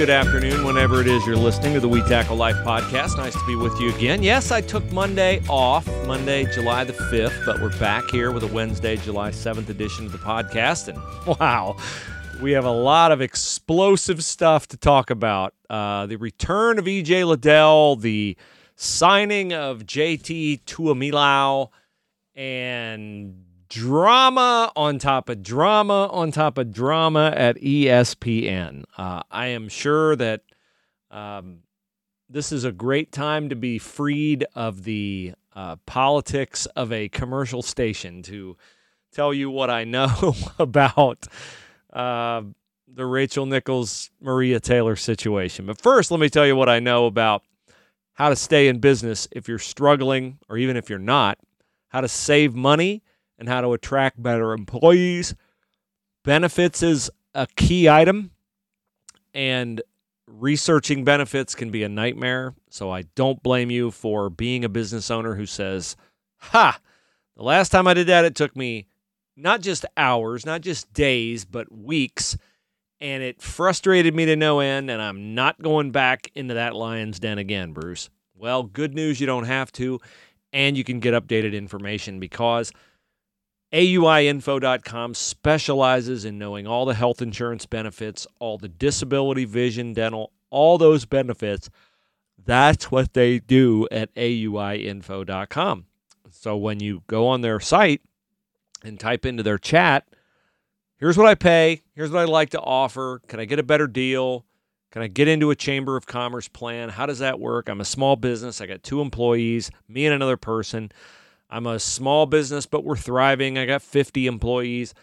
good afternoon, whenever it is you're listening to the We Tackle Life podcast. Nice to be with you again. Yes, I took Monday off, Monday, July the 5th, but we're back here with a Wednesday, July 7th edition of the podcast. And wow, we have a lot of explosive stuff to talk about. Uh, the return of EJ Liddell, the signing of JT Tuimoloau, and drama on top of drama on top of drama at ESPN. Uh, I am sure that um, this is a great time to be freed of the uh, politics of a commercial station to tell you what I know about uh, the Rachel Nichols Maria Taylor situation. But first, let me tell you what I know about how to stay in business if you're struggling or even if you're not, how to save money and how to attract better employees. Benefits is a key item, and researching benefits can be a nightmare. So I don't blame you for being a business owner who says, Ha, the last time I did that, it took me not just hours, not just days, but weeks. And it frustrated me to no end, and I'm not going back into that lion's den again, Bruce. Well, good news, you don't have to, and you can get updated information because AUIinfo.com specializes in knowing all the health insurance benefits, all the disability, vision, dental, all those benefits. That's what they do at AUIinfo.com. So when you go on their site and type into their chat, here's what I pay, here's what I'd like to offer. Can I get a better deal? Can I get into a Chamber of Commerce plan? How does that work? I'm a small business. I got two employees, me and another person. I'm a small business, but we're thriving. I got 50 employees.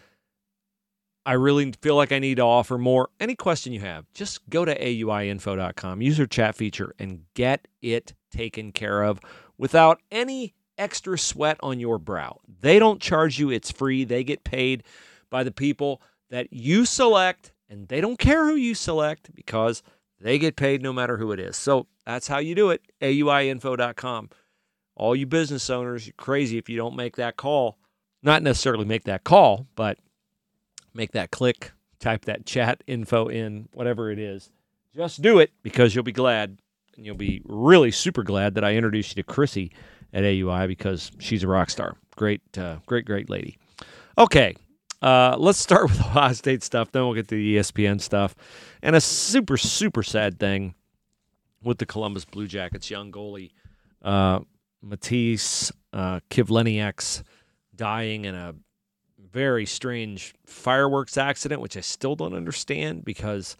I really feel like I need to offer more. Any question you have, just go to auiinfo.com, use your chat feature, and get it taken care of without any extra sweat on your brow. They don't charge you, it's free. They get paid by the people that you select, and they don't care who you select because they get paid no matter who it is. So that's how you do it. auiinfo.com all you business owners, you're crazy if you don't make that call. Not necessarily make that call, but make that click, type that chat info in, whatever it is. Just do it because you'll be glad. And you'll be really super glad that I introduced you to Chrissy at AUI because she's a rock star. Great, uh, great, great lady. Okay, uh, let's start with the Ohio State stuff. Then we'll get to the ESPN stuff. And a super, super sad thing with the Columbus Blue Jackets young goalie. Uh, Matiss uh, Kivlenieks dying in a very strange fireworks accident, which I still don't understand because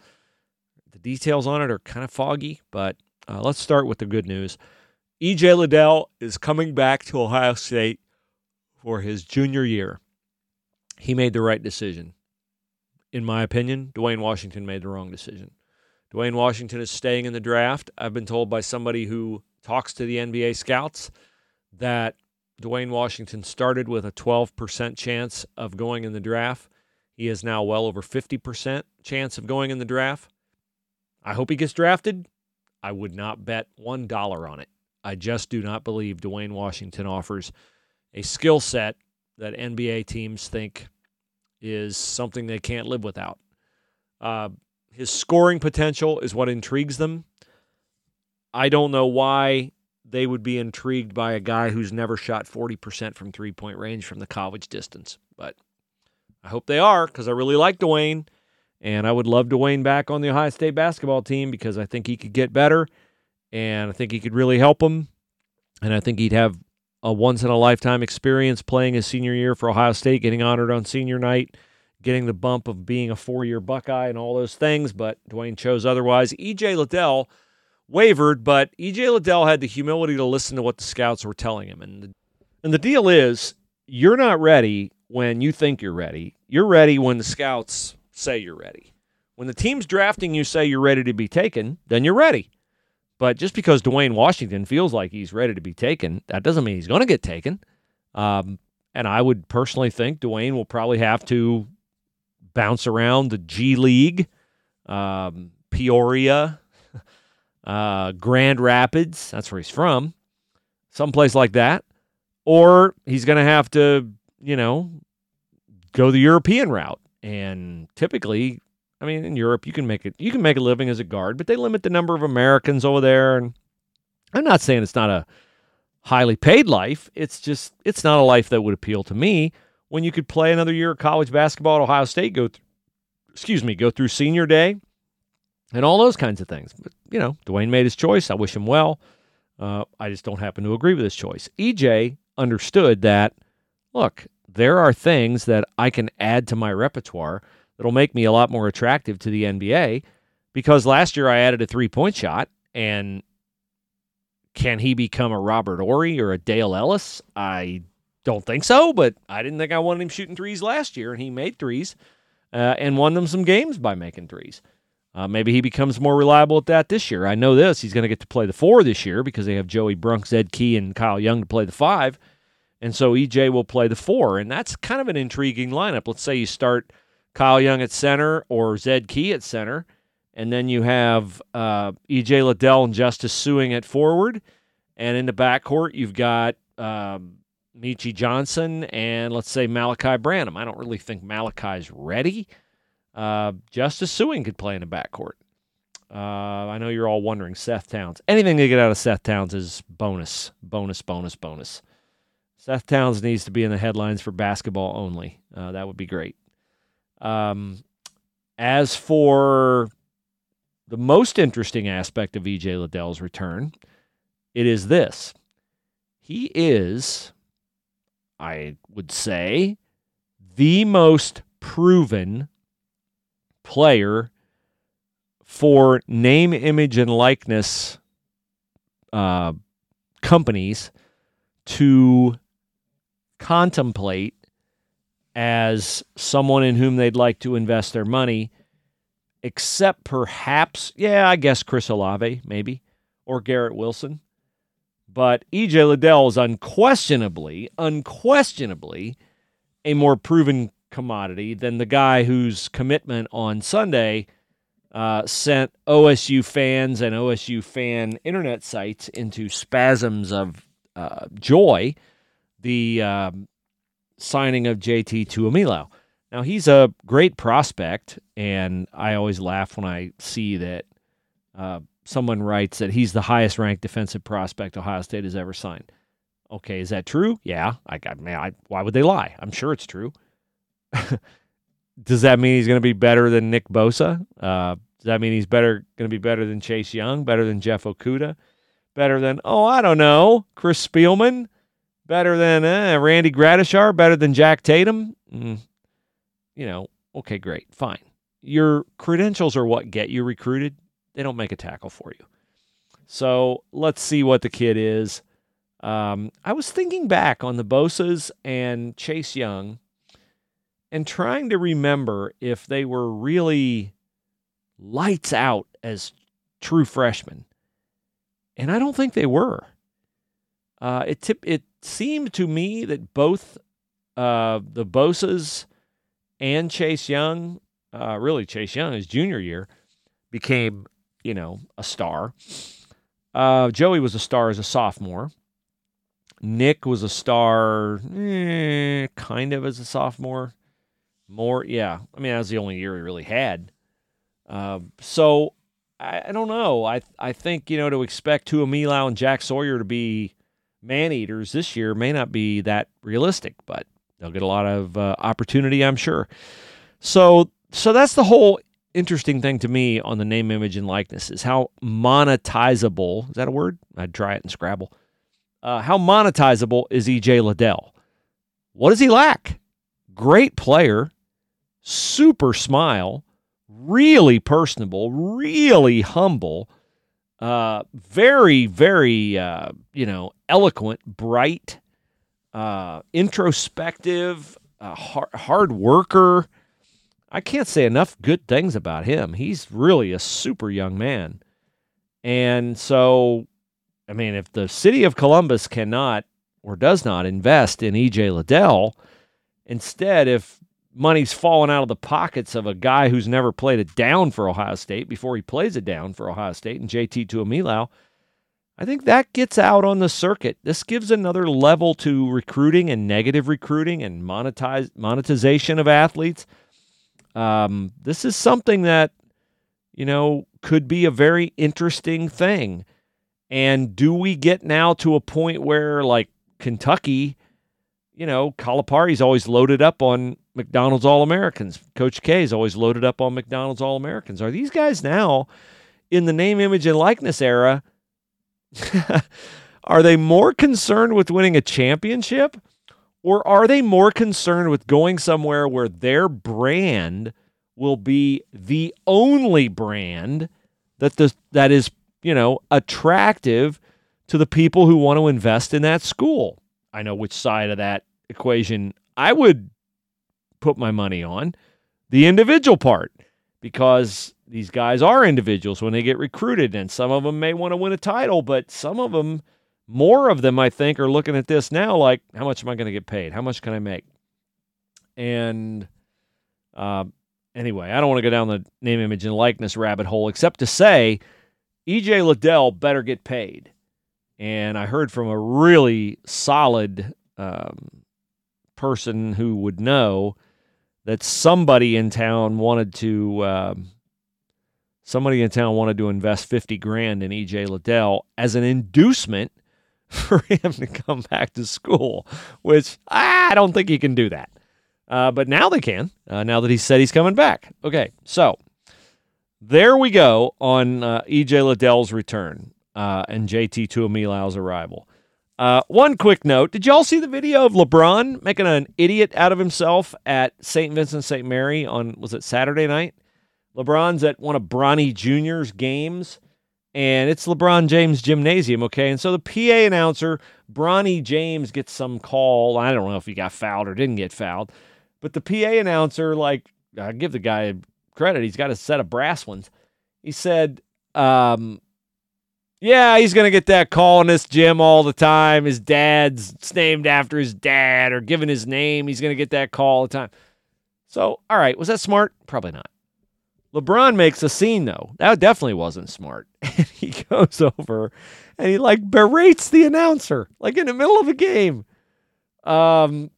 the details on it are kind of foggy. But uh, let's start with the good news. EJ Liddell is coming back to Ohio State for his junior year. He made the right decision. In my opinion, Duane Washington made the wrong decision. Duane Washington is staying in the draft. I've been told by somebody who talks to the NBA scouts that Duane Washington started with a 12% chance of going in the draft. He is now well over 50% chance of going in the draft. I hope he gets drafted. I would not bet $1 on it. I just do not believe Duane Washington offers a skill set that NBA teams think is something they can't live without. Uh, his scoring potential is what intrigues them. I don't know why they would be intrigued by a guy who's never shot 40% from three point range from the college distance. But I hope they are because I really like Duane. And I would love Duane back on the Ohio State basketball team because I think he could get better and I think he could really help them. And I think he'd have a once in a lifetime experience playing his senior year for Ohio State, getting honored on senior night, getting the bump of being a four year Buckeye and all those things. But Duane chose otherwise. EJ Liddell wavered, but EJ Liddell had the humility to listen to what the scouts were telling him. And the, and the deal is, you're not ready when you think you're ready. You're ready when the scouts say you're ready. When the team's drafting you say you're ready to be taken, then you're ready. But just because Duane Washington feels like he's ready to be taken, that doesn't mean he's going to get taken. Um, and I would personally think Duane will probably have to bounce around the G League, um, Peoria, uh, Grand Rapids, that's where he's from, someplace like that. Or he's going to have to, you know, go the European route. And typically, I mean, in Europe, you can make it. You can make a living as a guard, but they limit the number of Americans over there. And I'm not saying it's not a highly paid life. It's just it's not a life that would appeal to me. When you could play another year of college basketball at Ohio State, go through, excuse me, go through senior day, and all those kinds of things. But you know, Duane made his choice. I wish him well. Uh, I just don't happen to agree with his choice. EJ understood that. Look, there are things that I can add to my repertoire that'll make me a lot more attractive to the NBA because last year I added a three point shot. And can he become a Robert Horry or a Dale Ellis? I don't think so, but I didn't think I wanted him shooting threes last year, and he made threes uh, and won them some games by making threes. Uh, maybe he becomes more reliable at that this year. I know this. He's going to get to play the four this year because they have Joey Brunk, Zed Key, and Kyle Young to play the five. And so EJ will play the four. And that's kind of an intriguing lineup. Let's say you start Kyle Young at center or Zed Key at center, and then you have uh, EJ Liddell and Justice Sueing at forward. And in the backcourt, you've got um, Meechie Johnson and let's say Malachi Branham. I don't really think Malachi's ready. Uh, Justice Sueing could play in the backcourt. Uh, I know you're all wondering Seth Towns. Anything they get out of Seth Towns is bonus, bonus, bonus, bonus. Seth Towns needs to be in the headlines for basketball only. Uh, that would be great. Um, as for the most interesting aspect of EJ Liddell's return, it is this. He is, I would say, the most proven player for name, image, and likeness uh, companies to contemplate as someone in whom they'd like to invest their money, except perhaps, yeah, I guess Chris Olave, maybe, or Garrett Wilson. But EJ Liddell is unquestionably, unquestionably a more proven commodity than the guy whose commitment on Sunday uh, sent OSU fans and OSU fan internet sites into spasms of uh, joy. The um, signing of JT Tuimoloau. Now he's a great prospect, and I always laugh when I see that uh, someone writes that he's the highest ranked defensive prospect Ohio State has ever signed. Okay, is that true? Yeah. I, I mean, I, why would they lie? I'm sure it's true. does that mean he's going to be better than Nick Bosa? Uh, does that mean he's better going to be better than Chase Young, better than Jeff Okudah, better than oh I don't know Chris Spielman, better than uh, Randy Gradishar, better than Jack Tatum? Mm, you know, okay, great, fine. Your credentials are what get you recruited. They don't make a tackle for you. So let's see what the kid is. Um, I was thinking back on the Bosas and Chase Young and trying to remember if they were really lights out as true freshmen. And I don't think they were. Uh, it it seemed to me that both uh, the Bosas and Chase Young, uh, really Chase Young, his junior year, became you know a star. Uh, Joey was a star as a sophomore. Nick was a star, eh, kind of as a sophomore. More, yeah. I mean, that was the only year he really had. Uh, so I, I, don't know. I I think you know to expect Tuimoloau and Jack Sawyer to be man eaters this year may not be that realistic, but they'll get a lot of uh, opportunity, I'm sure. So so that's the whole interesting thing to me on the name, image, and likeness is how monetizable. Is that a word? I'd try it in Scrabble. Uh, how monetizable is EJ Liddell? What does he lack? Great player, super smile, really personable, really humble, uh, very, very, uh, you know, eloquent, bright, uh, introspective, hard, hard worker. I can't say enough good things about him. He's really a super young man. And so, I mean, if the city of Columbus cannot or does not invest in EJ Liddell, instead, if money's falling out of the pockets of a guy who's never played it down for Ohio State before he plays it down for Ohio State and JT Tuimoloau, I think that gets out on the circuit. This gives another level to recruiting and negative recruiting and monetize monetization of athletes. Um, this is something that, you know, could be a very interesting thing. And do we get now to a point where, like Kentucky, you know, Calipari's always loaded up on McDonald's All Americans. Coach K is always loaded up on McDonald's All Americans. Are these guys now in the name, image, and likeness era? are they more concerned with winning a championship? Or are they more concerned with going somewhere where their brand will be the only brand that the, that is, you know, attractive to the people who want to invest in that school? I know which side of that equation I would put my money on the individual part because these guys are individuals when they get recruited and some of them may want to win a title but some of them more of them, I think, are looking at this now like, how much am I going to get paid? How much can I make? And uh, anyway, I don't want to go down the name, image, and likeness rabbit hole, except to say EJ Liddell better get paid. And I heard from a really solid um, person who would know that somebody in town wanted to. Um, somebody in town wanted to invest 50 grand in EJ Liddell as an inducement for him to come back to school, which I don't think he can do that. Uh, but now they can, uh, now that he said he's coming back. Okay, so there we go on uh, EJ Liddell's return uh, and JT Tuimoloau's arrival. Uh, one quick note: Did y'all see the video of LeBron making an idiot out of himself at St. Vincent St. Mary on was it Saturday night? LeBron's at one of Bronny Jr.'s games and it's LeBron James Gymnasium, okay? And so the PA announcer, Bronny James, gets some call. I don't know if he got fouled or didn't get fouled, but the PA announcer, like, I give the guy credit. He's got a set of brass ones. He said, um, yeah, he's going to get that call in this gym all the time. His dad's named after his dad or given his name. He's going to get that call all the time. So, all right, was that smart? Probably not. LeBron makes a scene though. That definitely wasn't smart. And he goes over and he like berates the announcer like in the middle of a game. Um,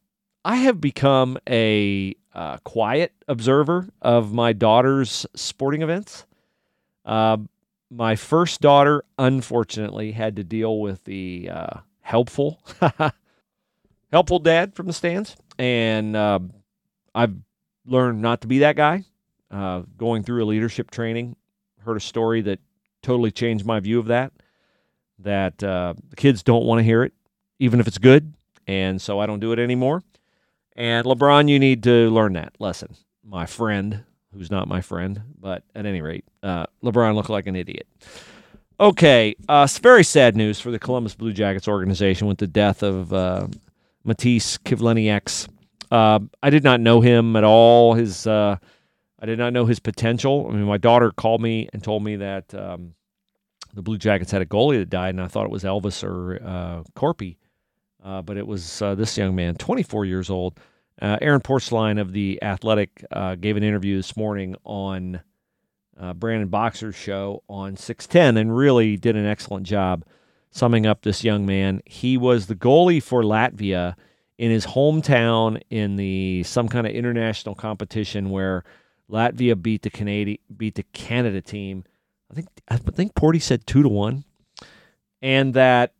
I have become a uh, quiet observer of my daughter's sporting events. Uh, my first daughter, unfortunately, had to deal with the uh, helpful, helpful dad from the stands, and uh, I've learned not to be that guy uh, going through a leadership training, heard a story that totally changed my view of that. That uh, the kids don't want to hear it, even if it's good, and so I don't do it anymore. And LeBron, you need to learn that lesson, my friend, who's not my friend, but at any rate, uh, LeBron looked like an idiot. Okay, uh, very sad news for the Columbus Blue Jackets organization with the death of uh, Matiss Kivlenieks. Uh, I did not know him at all. His uh, I did not know his potential. I mean, my daughter called me and told me that um, the Blue Jackets had a goalie that died, and I thought it was Elvis or uh, Corpy, uh, but it was uh, this young man, 24 years old. Uh, Aaron Portzline of the Athletic uh, gave an interview this morning on uh, Brandon Boxer's show on 610 and really did an excellent job summing up this young man. He was the goalie for Latvia in his hometown in the some kind of international competition where – Latvia beat the Canadian beat the Canada team. I think I think Porty said two to one, and that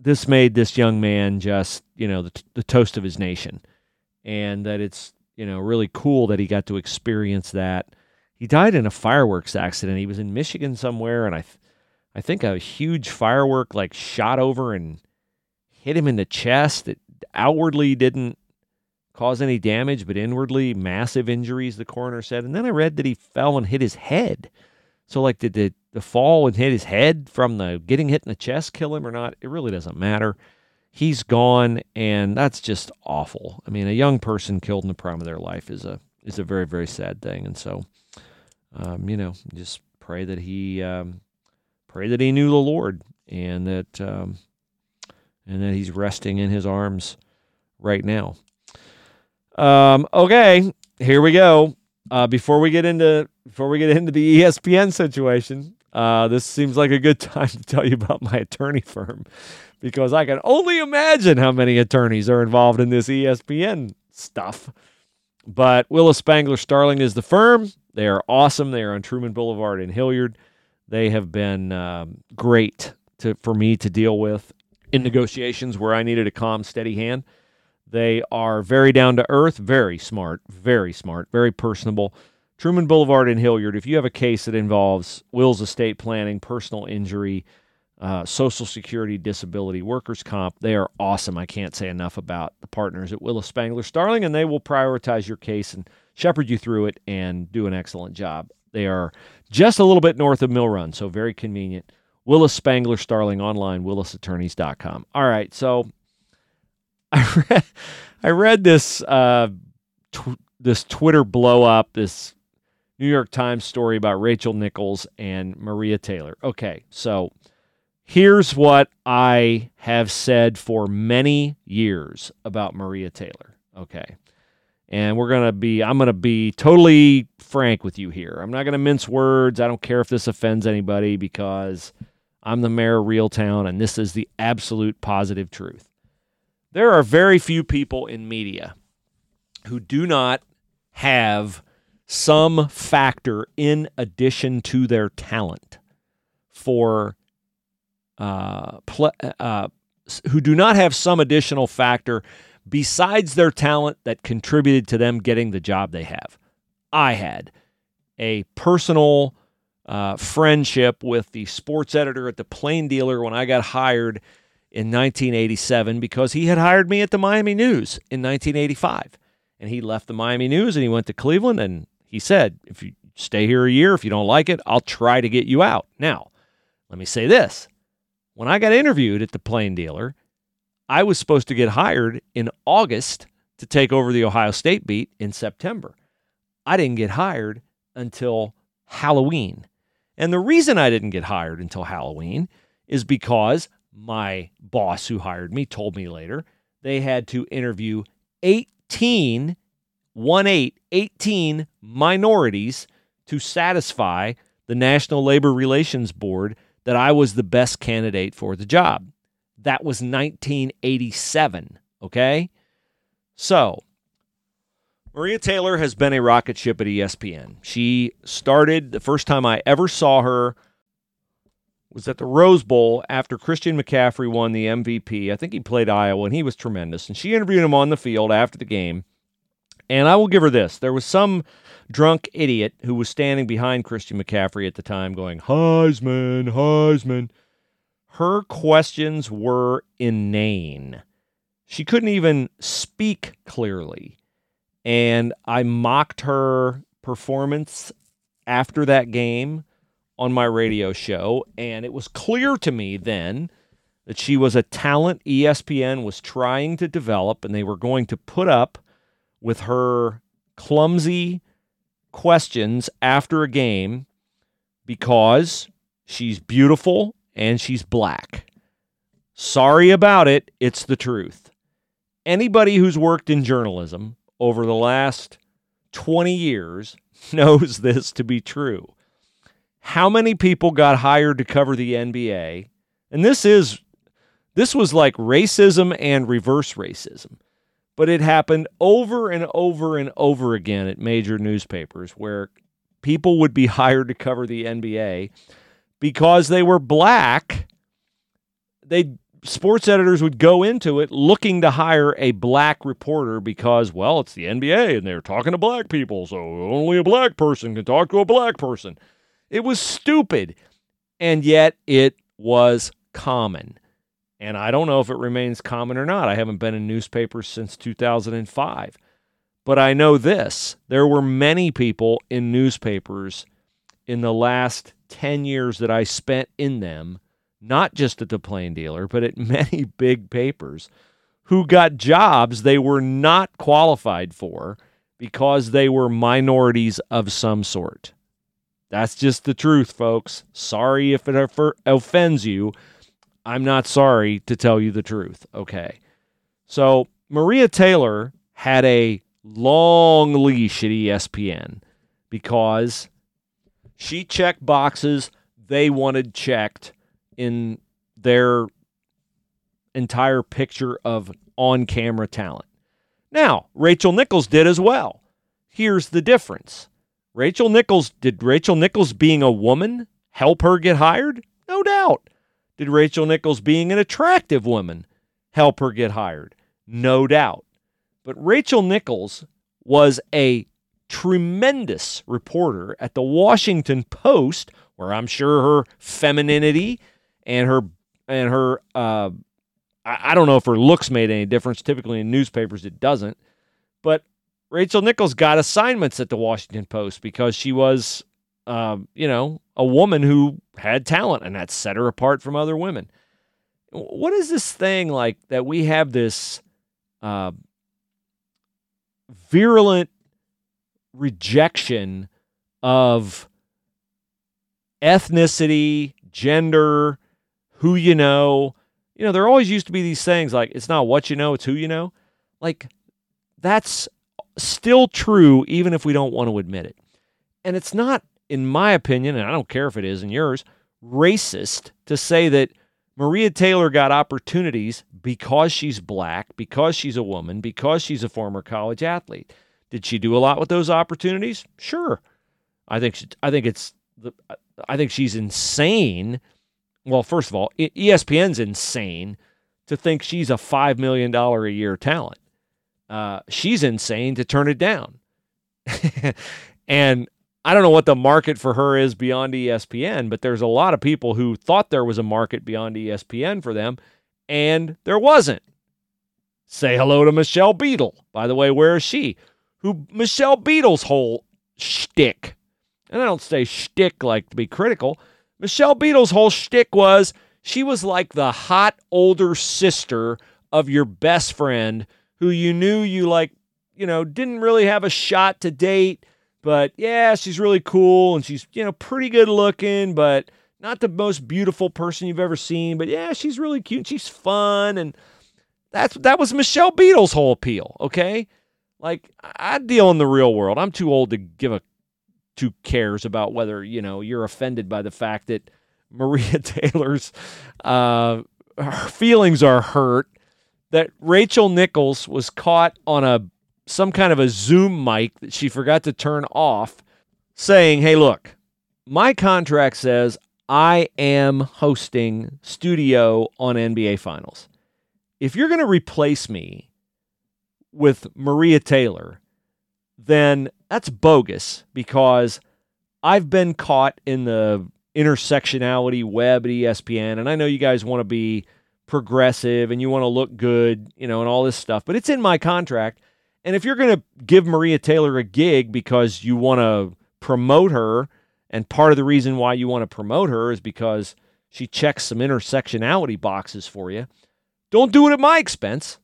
this made this young man just you know the, the toast of his nation, and that it's you know really cool that he got to experience that. He died in a fireworks accident. He was in Michigan somewhere, and I, th- I think a huge firework like shot over and hit him in the chest. It outwardly didn't cause any damage, but inwardly massive injuries, the coroner said. And then I read that he fell and hit his head. So, like, did the, the fall and hit his head from the getting hit in the chest kill him or not? It really doesn't matter. He's gone, and that's just awful. I mean, a young person killed in the prime of their life is a is a very very sad thing. And so, um, you know, just pray that he um, pray that he knew the Lord and that um, and that he's resting in His arms right now. Um, okay, here we go. Uh, before we get into before we get into the ESPN situation, uh, this seems like a good time to tell you about my attorney firm because I can only imagine how many attorneys are involved in this ESPN stuff. but Willis Spangler Starling is the firm. They are awesome. They are on Truman Boulevard in Hilliard. They have been um, great to, for me to deal with in negotiations where I needed a calm, steady hand. They are very down to earth, very smart, very smart, very personable. Truman Boulevard in Hilliard, if you have a case that involves wills, estate planning, personal injury, uh, Social Security, disability, workers' comp, they are awesome. I can't say enough about the partners at Willis Spangler Starling, and they will prioritize your case and shepherd you through it and do an excellent job. They are just a little bit north of Mill Run, so very convenient. Willis Spangler Starling online, willisattorneys.com. All right, so I read, I read this uh, tw- this Twitter blow up, this New York Times story about Rachel Nichols and Maria Taylor. Okay, so here's what I have said for many years about Maria Taylor. Okay. And we're going to be, I'm going to be totally frank with you here. I'm not going to mince words. I don't care if this offends anybody because I'm the mayor of Real Town and this is the absolute positive truth. There are very few people in media who do not have some factor in addition to their talent for uh, pl- uh, who do not have some additional factor besides their talent that contributed to them getting the job they have. I had a personal uh, friendship with the sports editor at the Plain Dealer when I got hired in 1987 because he had hired me at the Miami News in 1985. And he left the Miami News and he went to Cleveland and he said, if you stay here a year, if you don't like it, I'll try to get you out. Now, let me say this. When I got interviewed at the Plain Dealer, I was supposed to get hired in August to take over the Ohio State beat in September. I didn't get hired until Halloween. And the reason I didn't get hired until Halloween is because my boss who hired me told me later they had to interview 18 1 8, 18 minorities to satisfy the National Labor Relations Board that I was the best candidate for the job. That was 1987, okay? So, Maria Taylor has been a rocket ship at ESPN. She started, the first time I ever saw her was at the Rose Bowl after Christian McCaffrey won the MVP. I think he played Iowa, and he was tremendous. And she interviewed him on the field after the game. And I will give her this. There was some drunk idiot who was standing behind Christian McCaffrey at the time going, Heisman, Heisman. Her questions were inane. She couldn't even speak clearly. And I mocked her performance after that game on my radio show. And it was clear to me then that she was a talent ESPN was trying to develop, and they were going to put up with her clumsy questions after a game because she's beautiful and she's black. Sorry about it, it's the truth. Anybody who's worked in journalism over the last 20 years knows this to be true. How many people got hired to cover the NBA? And this is this was like racism and reverse racism but it happened over and over and over again at major newspapers where people would be hired to cover the NBA because they were black. They sports editors would go into it looking to hire a black reporter because well, it's the NBA and they're talking to black people, so only a black person can talk to a black person. It was stupid. And yet it was common. And I don't know if it remains common or not. I haven't been in newspapers since 2005. But I know this there were many people in newspapers in the last 10 years that I spent in them, not just at the Plain Dealer, but at many big papers, who got jobs they were not qualified for because they were minorities of some sort. That's just the truth, folks. Sorry if it offends you, I'm not sorry to tell you the truth. Okay. So Maria Taylor had a long leash at ESPN because she checked boxes they wanted checked in their entire picture of on camera talent. Now, Rachel Nichols did as well. here's the difference. Rachel Nichols, did Rachel Nichols being a woman help her get hired? No doubt. Did Rachel Nichols being an attractive woman help her get hired? No doubt. But Rachel Nichols was a tremendous reporter at the Washington Post, where I'm sure her femininity and her and her uh, I, don't know if her looks made any difference. Typically in newspapers it doesn't. But Rachel Nichols got assignments at the Washington Post because she was, uh, you know, a woman who had talent, and that set her apart from other women. What is this thing like that we have this uh, virulent rejection of ethnicity, gender, who you know? You know, there always used to be these things like it's not what you know, it's who you know. Like that's still true, even if we don't want to admit it. And it's not, in my opinion, and I don't care if it is in yours, racist to say that Maria Taylor got opportunities because she's black, because she's a woman, because she's a former college athlete. Did she do a lot with those opportunities? Sure. I think she, I think it's the I think she's insane. Well, first of all, ESPN's insane to think she's a five million dollar a year talent uh, she's insane to turn it down. and I don't know what the market for her is beyond ESPN, but there's a lot of people who thought there was a market beyond ESPN for them, and there wasn't. Say hello to Michelle Beadle. By the way, where is she? Who Michelle Beadle's whole shtick, and I don't say shtick like to be critical. Michelle Beadle's whole shtick was she was like the hot older sister of your best friend who you knew you like, you know, didn't really have a shot to date, but yeah, she's really cool and she's, you know, pretty good looking, but not the most beautiful person you've ever seen, but yeah, she's really cute. She's fun and that's that was Michelle Beadle's whole appeal, okay? Like I deal in the real world. I'm too old to give a two cares about whether, you know, you're offended by the fact that Maria Taylor's uh her feelings are hurt that Rachel Nichols was caught on a some kind of a Zoom mic that she forgot to turn off saying, "Hey, look, my contract says I am hosting studio on NBA Finals. If you're going to replace me with Maria Taylor, then that's bogus because I've been caught in the intersectionality web at ESPN, and I know you guys want to be progressive and you want to look good, you know, and all this stuff. But it's in my contract. And if you're going to give Maria Taylor a gig because you want to promote her, and part of the reason why you want to promote her is because she checks some intersectionality boxes for you, don't do it at my expense.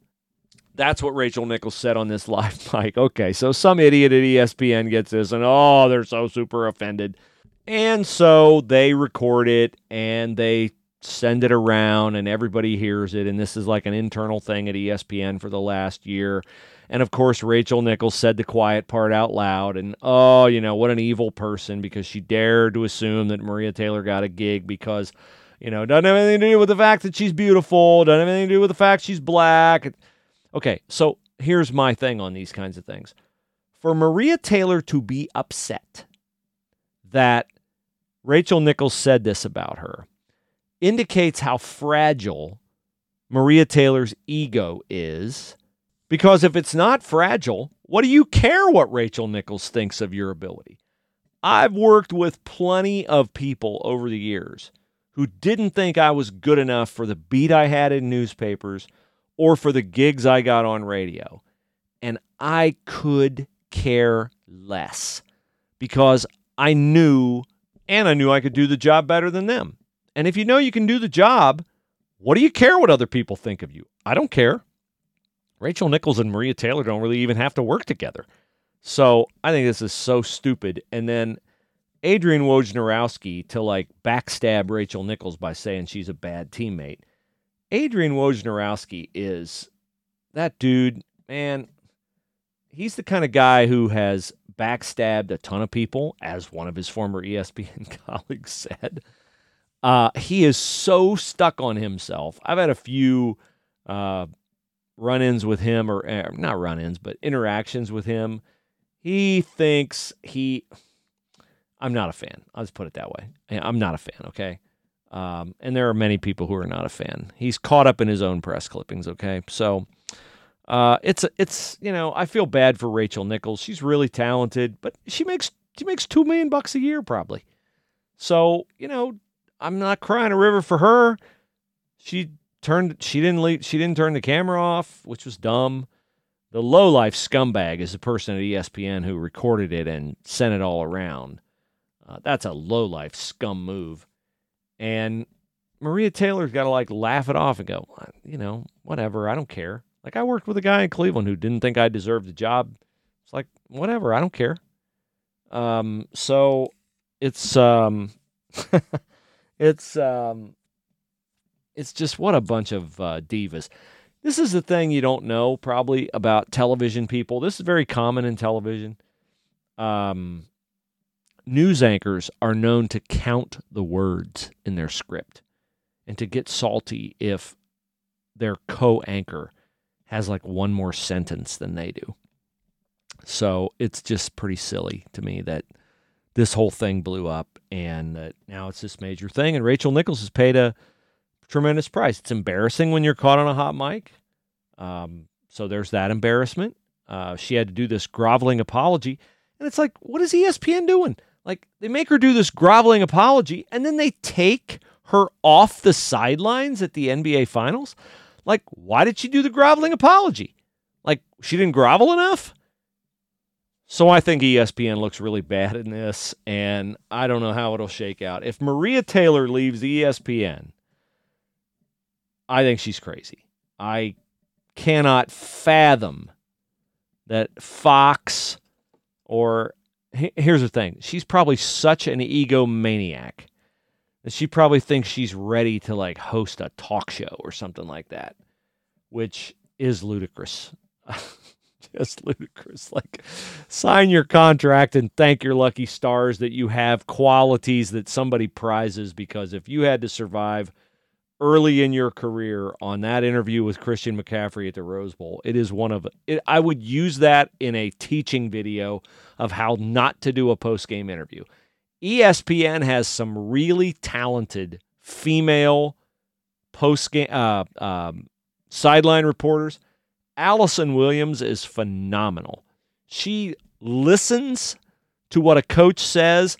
That's what Rachel Nichols said on this live mic. Okay, so some idiot at ESPN gets this, and oh, they're so super offended. And so they record it and they send it around and everybody hears it. And this is like an internal thing at ESPN for the last year. And of course, Rachel Nichols said the quiet part out loud. And oh, you know, what an evil person because she dared to assume that Maria Taylor got a gig because, you know, doesn't have anything to do with the fact that she's beautiful, doesn't have anything to do with the fact she's black. Okay, so here's my thing on these kinds of things. For Maria Taylor to be upset that Rachel Nichols said this about her, indicates how fragile Maria Taylor's ego is. Because if it's not fragile, what do you care what Rachel Nichols thinks of your ability? I've worked with plenty of people over the years who didn't think I was good enough for the beat I had in newspapers or for the gigs I got on radio. And I could care less because I knew and I knew I could do the job better than them. And if you know you can do the job, what do you care what other people think of you? I don't care. Rachel Nichols and Maria Taylor don't really even have to work together. So I think this is so stupid. And then Adrian Wojnarowski to like backstab Rachel Nichols by saying she's a bad teammate. Adrian Wojnarowski is that dude, man. He's the kind of guy who has backstabbed a ton of people, as one of his former ESPN colleagues said. Uh, he is so stuck on himself. I've had a few uh, run ins with him, or uh, not run ins, but interactions with him. He thinks he. I'm not a fan. I'll just put it that way. I'm not a fan. Okay. Um, and there are many people who are not a fan. He's caught up in his own press clippings. Okay, so uh, it's it's you know I feel bad for Rachel Nichols. She's really talented, but she makes she makes two million bucks a year probably. So you know I'm not crying a river for her. She turned she didn't leave, she didn't turn the camera off, which was dumb. The low life scumbag is the person at ESPN who recorded it and sent it all around. Uh, that's a low life scum move. And Maria Taylor's got to like laugh it off and go, you know, whatever. I don't care. Like I worked with a guy in Cleveland who didn't think I deserved the job. It's like whatever. I don't care. Um, so it's um, it's um, it's just what a bunch of uh, divas. This is the thing you don't know probably about television people. This is very common in television. Um, news anchors are known to count the words in their script and to get salty if their co anchor has like one more sentence than they do. So it's just pretty silly to me that this whole thing blew up and that now it's this major thing. And Rachel Nichols has paid a tremendous price. It's embarrassing when you're caught on a hot mic. Um, so there's that embarrassment. Uh, she had to do this groveling apology. And it's like, what is ESPN doing? Like they make her do this groveling apology and then they take her off the sidelines at the NBA finals. Like, why did she do the groveling apology? Like, she didn't grovel enough? So I think ESPN looks really bad in this, and I don't know how it'll shake out. If Maria Taylor leaves ESPN, I think she's crazy. I cannot fathom that Fox or here's the thing she's probably such an egomaniac that she probably thinks she's ready to like host a talk show or something like that which is ludicrous just ludicrous like sign your contract and thank your lucky stars that you have qualities that somebody prizes because if you had to survive early in your career on that interview with Christian McCaffrey at the Rose Bowl. It is one of it, I would use that in a teaching video of how not to do a post game interview. ESPN has some really talented female post game uh, um, sideline reporters. Allison Williams is phenomenal. She listens to what a coach says,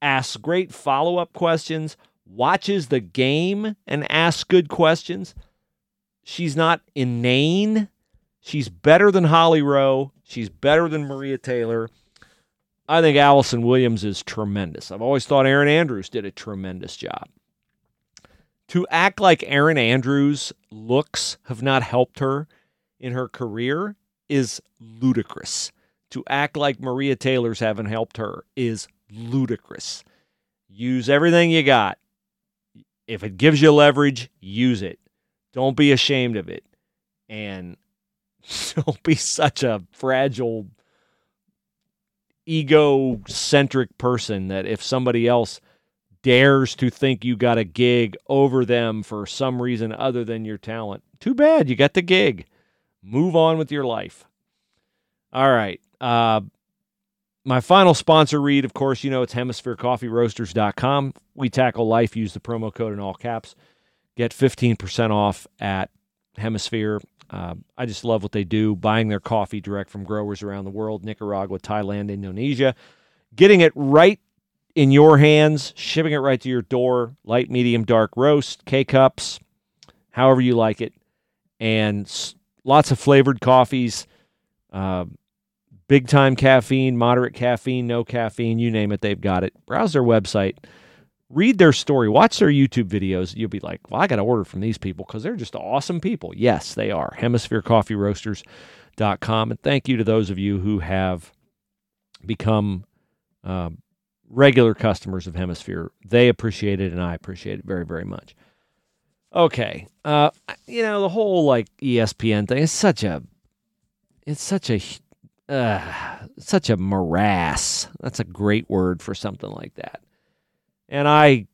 asks great follow up questions watches the game and asks good questions. She's not inane. She's better than Holly Rowe. She's better than Maria Taylor. I think Allison Williams is tremendous. I've always thought Erin Andrews did a tremendous job. To act like Erin Andrews' looks have not helped her in her career is ludicrous. To act like Maria Taylor's haven't helped her is ludicrous. Use everything you got. If it gives you leverage, use it. Don't be ashamed of it. And don't be such a fragile, egocentric person that if somebody else dares to think you got a gig over them for some reason other than your talent, too bad. You got the gig. Move on with your life. All right. Uh, my final sponsor read, of course, you know it's hemispherecoffeeroasters.com. We tackle life. Use the promo code in all caps. Get 15% off at Hemisphere. Uh, I just love what they do, buying their coffee direct from growers around the world Nicaragua, Thailand, Indonesia, getting it right in your hands, shipping it right to your door, light, medium, dark roast, K cups, however you like it, and lots of flavored coffees. Uh, big time caffeine, moderate caffeine, no caffeine, you name it, they've got it. Browse their website, read their story, watch their YouTube videos. You'll be like, well, I got to order from these people because they're just awesome people. Yes, they are. HemisphereCoffeeRoasters.com. And thank you to those of you who have become uh, regular customers of Hemisphere. They appreciate it, and I appreciate it very, very much. Okay. Uh, you know, the whole like ESPN thing is such a it's such a uh, such a morass. That's a great word for something like that. And I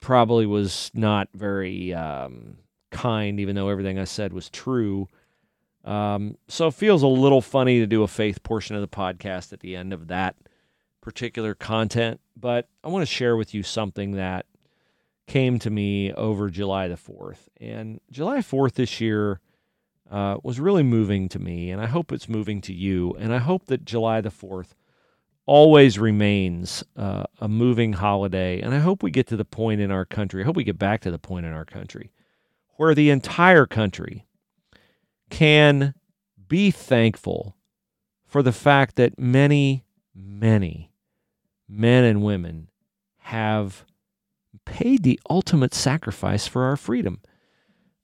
probably was not very um, kind, even though everything I said was true. Um, so it feels a little funny to do a faith portion of the podcast at the end of that particular content, but I want to share with you something that came to me over July the 4th. And July 4th this year uh, was really moving to me, and I hope it's moving to you. And I hope that July the 4th always remains uh, a moving holiday. And I hope we get to the point in our country, I hope we get back to the point in our country where the entire country can be thankful for the fact that many, many men and women have paid the ultimate sacrifice for our freedom.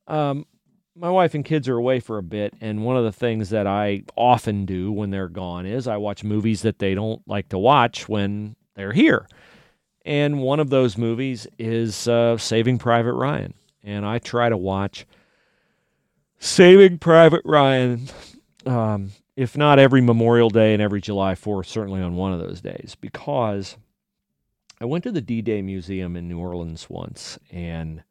Um, my wife and kids are away for a bit, and one of the things that I often do when they're gone is I watch movies that they don't like to watch when they're here. And one of those movies is uh, Saving Private Ryan. And I try to watch Saving Private Ryan, um, if not every Memorial Day and every July 4th, certainly on one of those days, because I went to the D Day Museum in New Orleans once and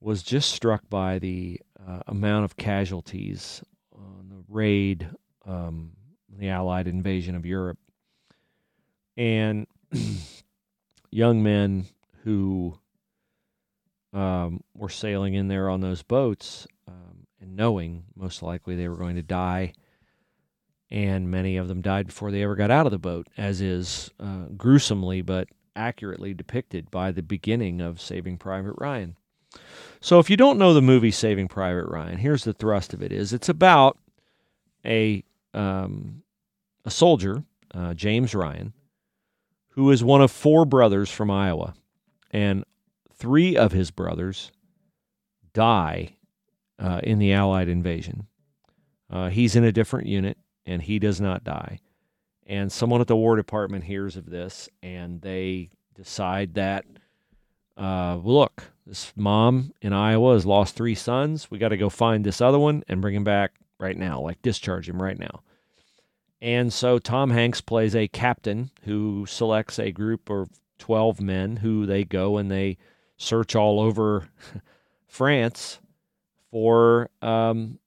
was just struck by the uh, amount of casualties on the raid, um, the Allied invasion of Europe, and young men who um, were sailing in there on those boats um, and knowing most likely they were going to die. And many of them died before they ever got out of the boat, as is uh, gruesomely but accurately depicted by the beginning of Saving Private Ryan. So if you don't know the movie Saving Private Ryan, here's the thrust of it: is it's about a um, a soldier, uh, James Ryan, who is one of four brothers from Iowa, and three of his brothers die uh, in the Allied invasion. Uh, he's in a different unit, and he does not die. And someone at the War Department hears of this, and they decide that, uh, look, this mom in Iowa has lost three sons. We got to go find this other one and bring him back right now, like discharge him right now. And so Tom Hanks plays a captain who selects a group of 12 men who they go and they search all over France for um,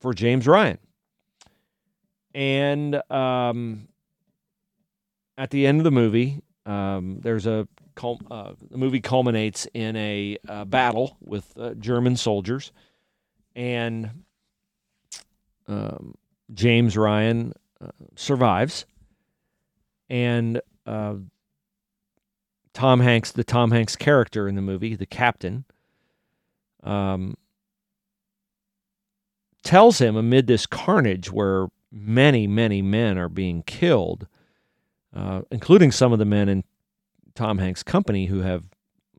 for James Ryan. And um, at the end of the movie, um, there's a uh, the movie culminates in a uh, battle with uh, German soldiers, and um, James Ryan uh, survives, and uh, Tom Hanks, the Tom Hanks character in the movie, the captain, um, tells him amid this carnage where many, many men are being killed, uh, including some of the men in Tom Hanks' company who have,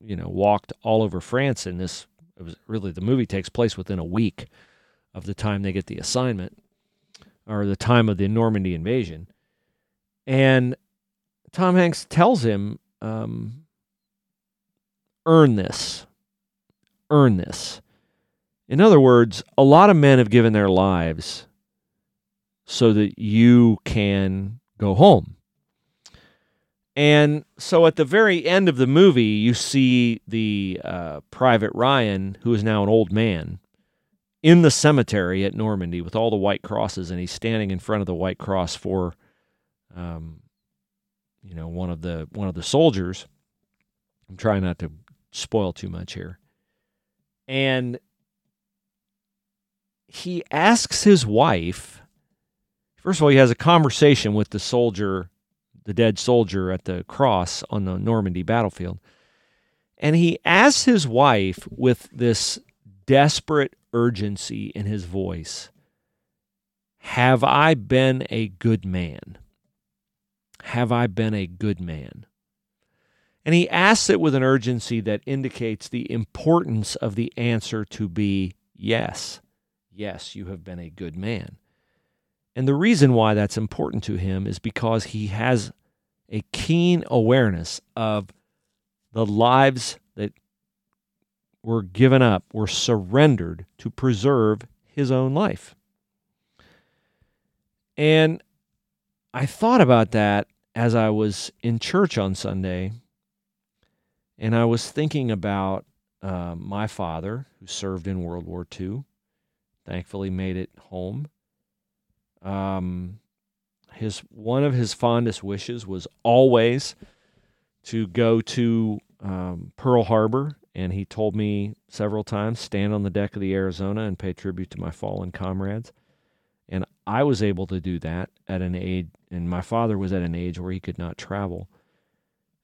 you know, walked all over France in this. It was really the movie takes place within a week of the time they get the assignment or the time of the Normandy invasion. And Tom Hanks tells him, um, earn this. Earn this. In other words, a lot of men have given their lives so that you can go home. And so at the very end of the movie, you see the uh, Private Ryan, who is now an old man, in the cemetery at Normandy with all the white crosses, and he's standing in front of the white cross for, um, you know, one of the one of the soldiers. I'm trying not to spoil too much here, and he asks his wife. First of all, he has a conversation with the soldier the dead soldier at the cross on the Normandy battlefield. And he asks his wife with this desperate urgency in his voice Have I been a good man? Have I been a good man? And he asks it with an urgency that indicates the importance of the answer to be yes. Yes, you have been a good man. And the reason why that's important to him is because he has a keen awareness of the lives that were given up, were surrendered to preserve his own life. And I thought about that as I was in church on Sunday, and I was thinking about uh, my father, who served in World War II, thankfully made it home. Um, his one of his fondest wishes was always to go to um, Pearl Harbor, and he told me several times stand on the deck of the Arizona and pay tribute to my fallen comrades. And I was able to do that at an age, and my father was at an age where he could not travel.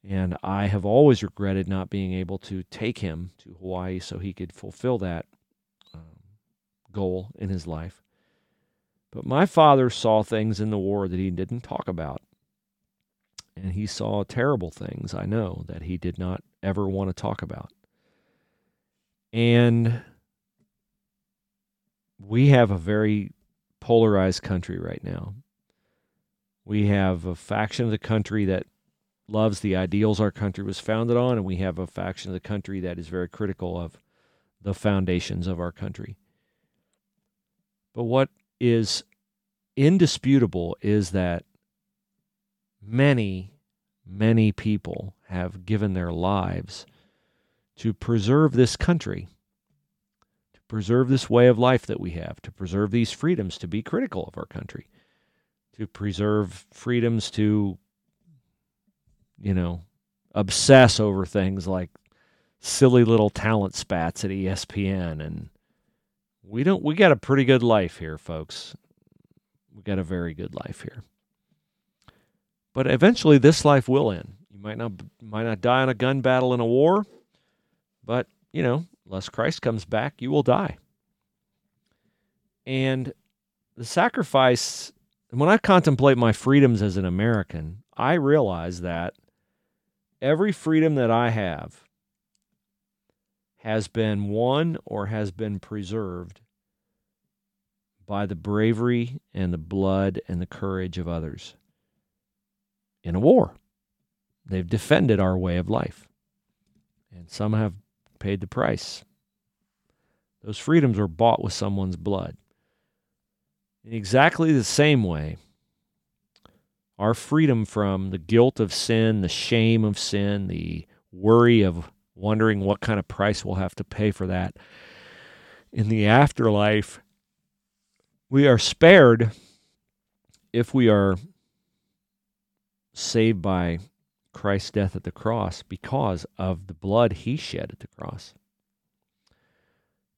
And I have always regretted not being able to take him to Hawaii so he could fulfill that um, goal in his life. But my father saw things in the war that he didn't talk about. And he saw terrible things, I know, that he did not ever want to talk about. And we have a very polarized country right now. We have a faction of the country that loves the ideals our country was founded on, and we have a faction of the country that is very critical of the foundations of our country. But what is indisputable is that many, many people have given their lives to preserve this country, to preserve this way of life that we have, to preserve these freedoms, to be critical of our country, to preserve freedoms to you know, obsess over things like silly little talent spats at ESPN and we don't we got a pretty good life here, folks. We got a very good life here. But eventually this life will end. You might not might not die in a gun battle in a war, but, you know, unless Christ comes back, you will die. And the sacrifice when I contemplate my freedoms as an American, I realize that every freedom that I have has been won or has been preserved by the bravery and the blood and the courage of others in a war. They've defended our way of life, and some have paid the price. Those freedoms were bought with someone's blood. In exactly the same way, our freedom from the guilt of sin, the shame of sin, the worry of wondering what kind of price we'll have to pay for that. In the afterlife, we are spared if we are saved by Christ's death at the cross because of the blood he shed at the cross.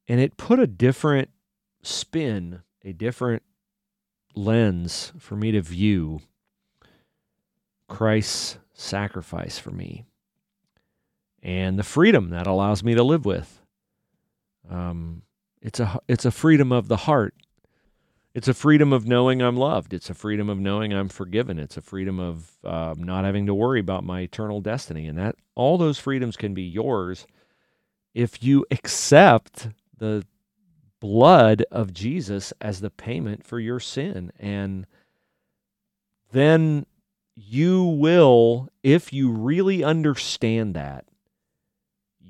And it put a different spin, a different lens for me to view Christ's sacrifice for me and the freedom that allows me to live with. Um, it's a it's a freedom of the heart. It's a freedom of knowing I'm loved. It's a freedom of knowing I'm forgiven. It's a freedom of uh, not having to worry about my eternal destiny, and that all those freedoms can be yours if you accept the blood of Jesus as the payment for your sin, and then you will, if you really understand that,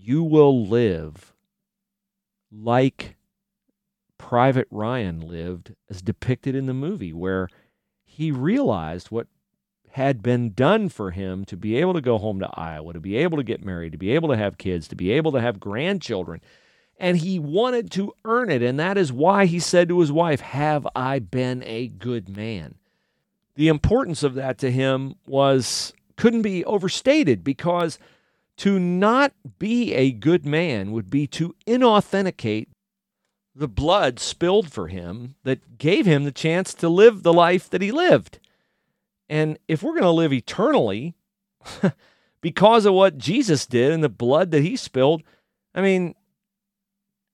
you will live like Private Ryan lived as depicted in the movie, where he realized what had been done for him to be able to go home to Iowa, to be able to get married, to be able to have kids, to be able to have grandchildren. And he wanted to earn it. And that is why he said to his wife, Have I been a good man? the importance of that to him was couldn't be overstated because to not be a good man would be to inauthenticate the blood spilled for him that gave him the chance to live the life that he lived. And if we're going to live eternally because of what Jesus did and the blood that he spilled, I mean,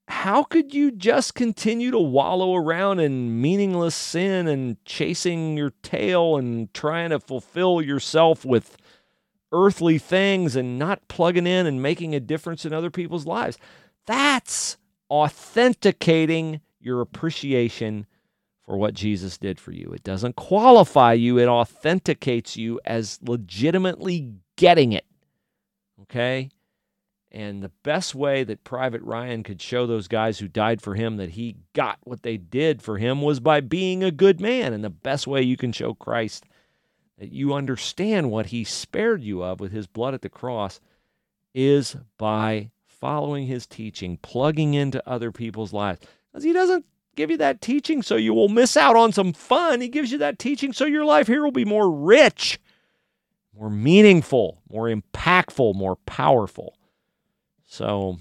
how could you just continue to wallow around in meaningless sin and chasing your tail and trying to fulfill yourself with earthly things and not plugging in and making a difference in other people's lives? That's authenticating your appreciation for what Jesus did for you. It doesn't qualify you, it authenticates you as legitimately getting it. Okay? And the best way that Private Ryan could show those guys who died for him that he got what they did for him was by being a good man. And the best way you can show Christ that you understand what he spared you of with his blood at the cross is by following his teaching, plugging into other people's lives. Because he doesn't give you that teaching so you will miss out on some fun. He gives you that teaching so your life here will be more rich, more meaningful, more impactful, more powerful. So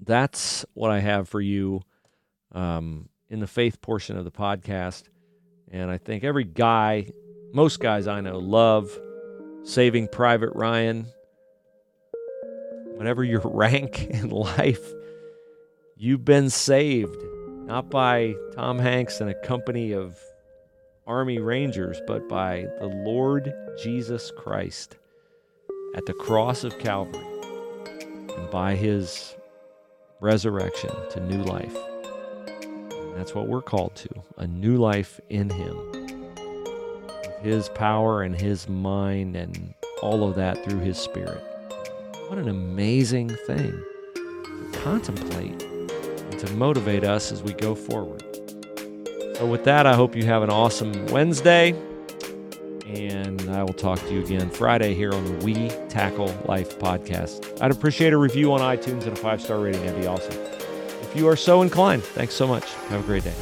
that's what I have for you um, in the faith portion of the podcast. And I think every guy, most guys I know, love Saving Private Ryan. Whatever your rank in life, you've been saved, not by Tom Hanks and a company of Army Rangers, but by the Lord Jesus Christ at the cross of Calvary and by his resurrection to new life. And that's what we're called to a new life in him. His power and his mind and all of that through his spirit. What an amazing thing to contemplate and to motivate us as we go forward. So, with that, I hope you have an awesome Wednesday. And I will talk to you again Friday here on the We Tackle Life podcast. I'd appreciate a review on iTunes and a five star rating. That'd be awesome. If you are so inclined, thanks so much. Have a great day.